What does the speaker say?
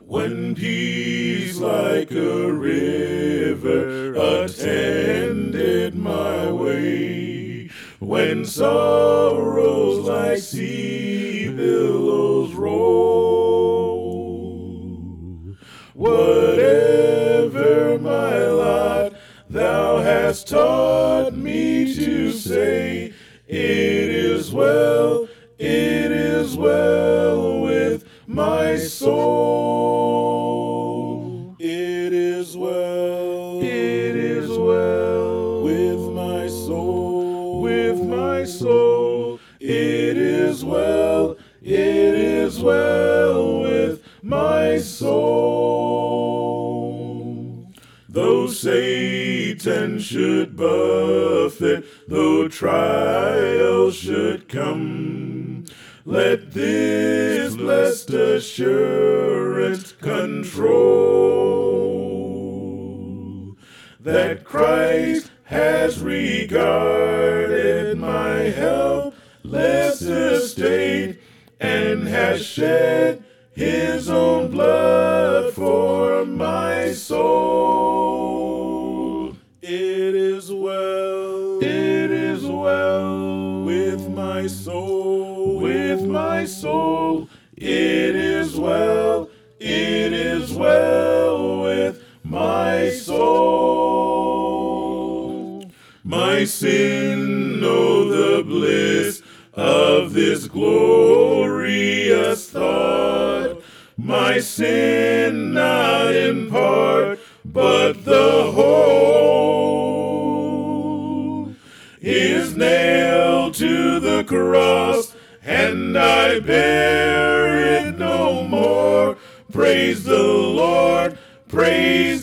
When peace like a river attended my way, when sorrows like sea billows roll, whatever my lot, thou hast taught me to say, It is well, with my soul, with my soul. It is well, it is well with my soul. Though Satan should buffet, though trials should come, let this blessed assurance control that Christ has regarded my helpless estate and has shed his own blood for my soul. It is well, it is well with my soul, with my soul. It is well, it is well My sin, know the bliss of this glorious thought. My sin not in part, but the whole is nailed to the cross, and I bear it no more. Praise the Lord, praise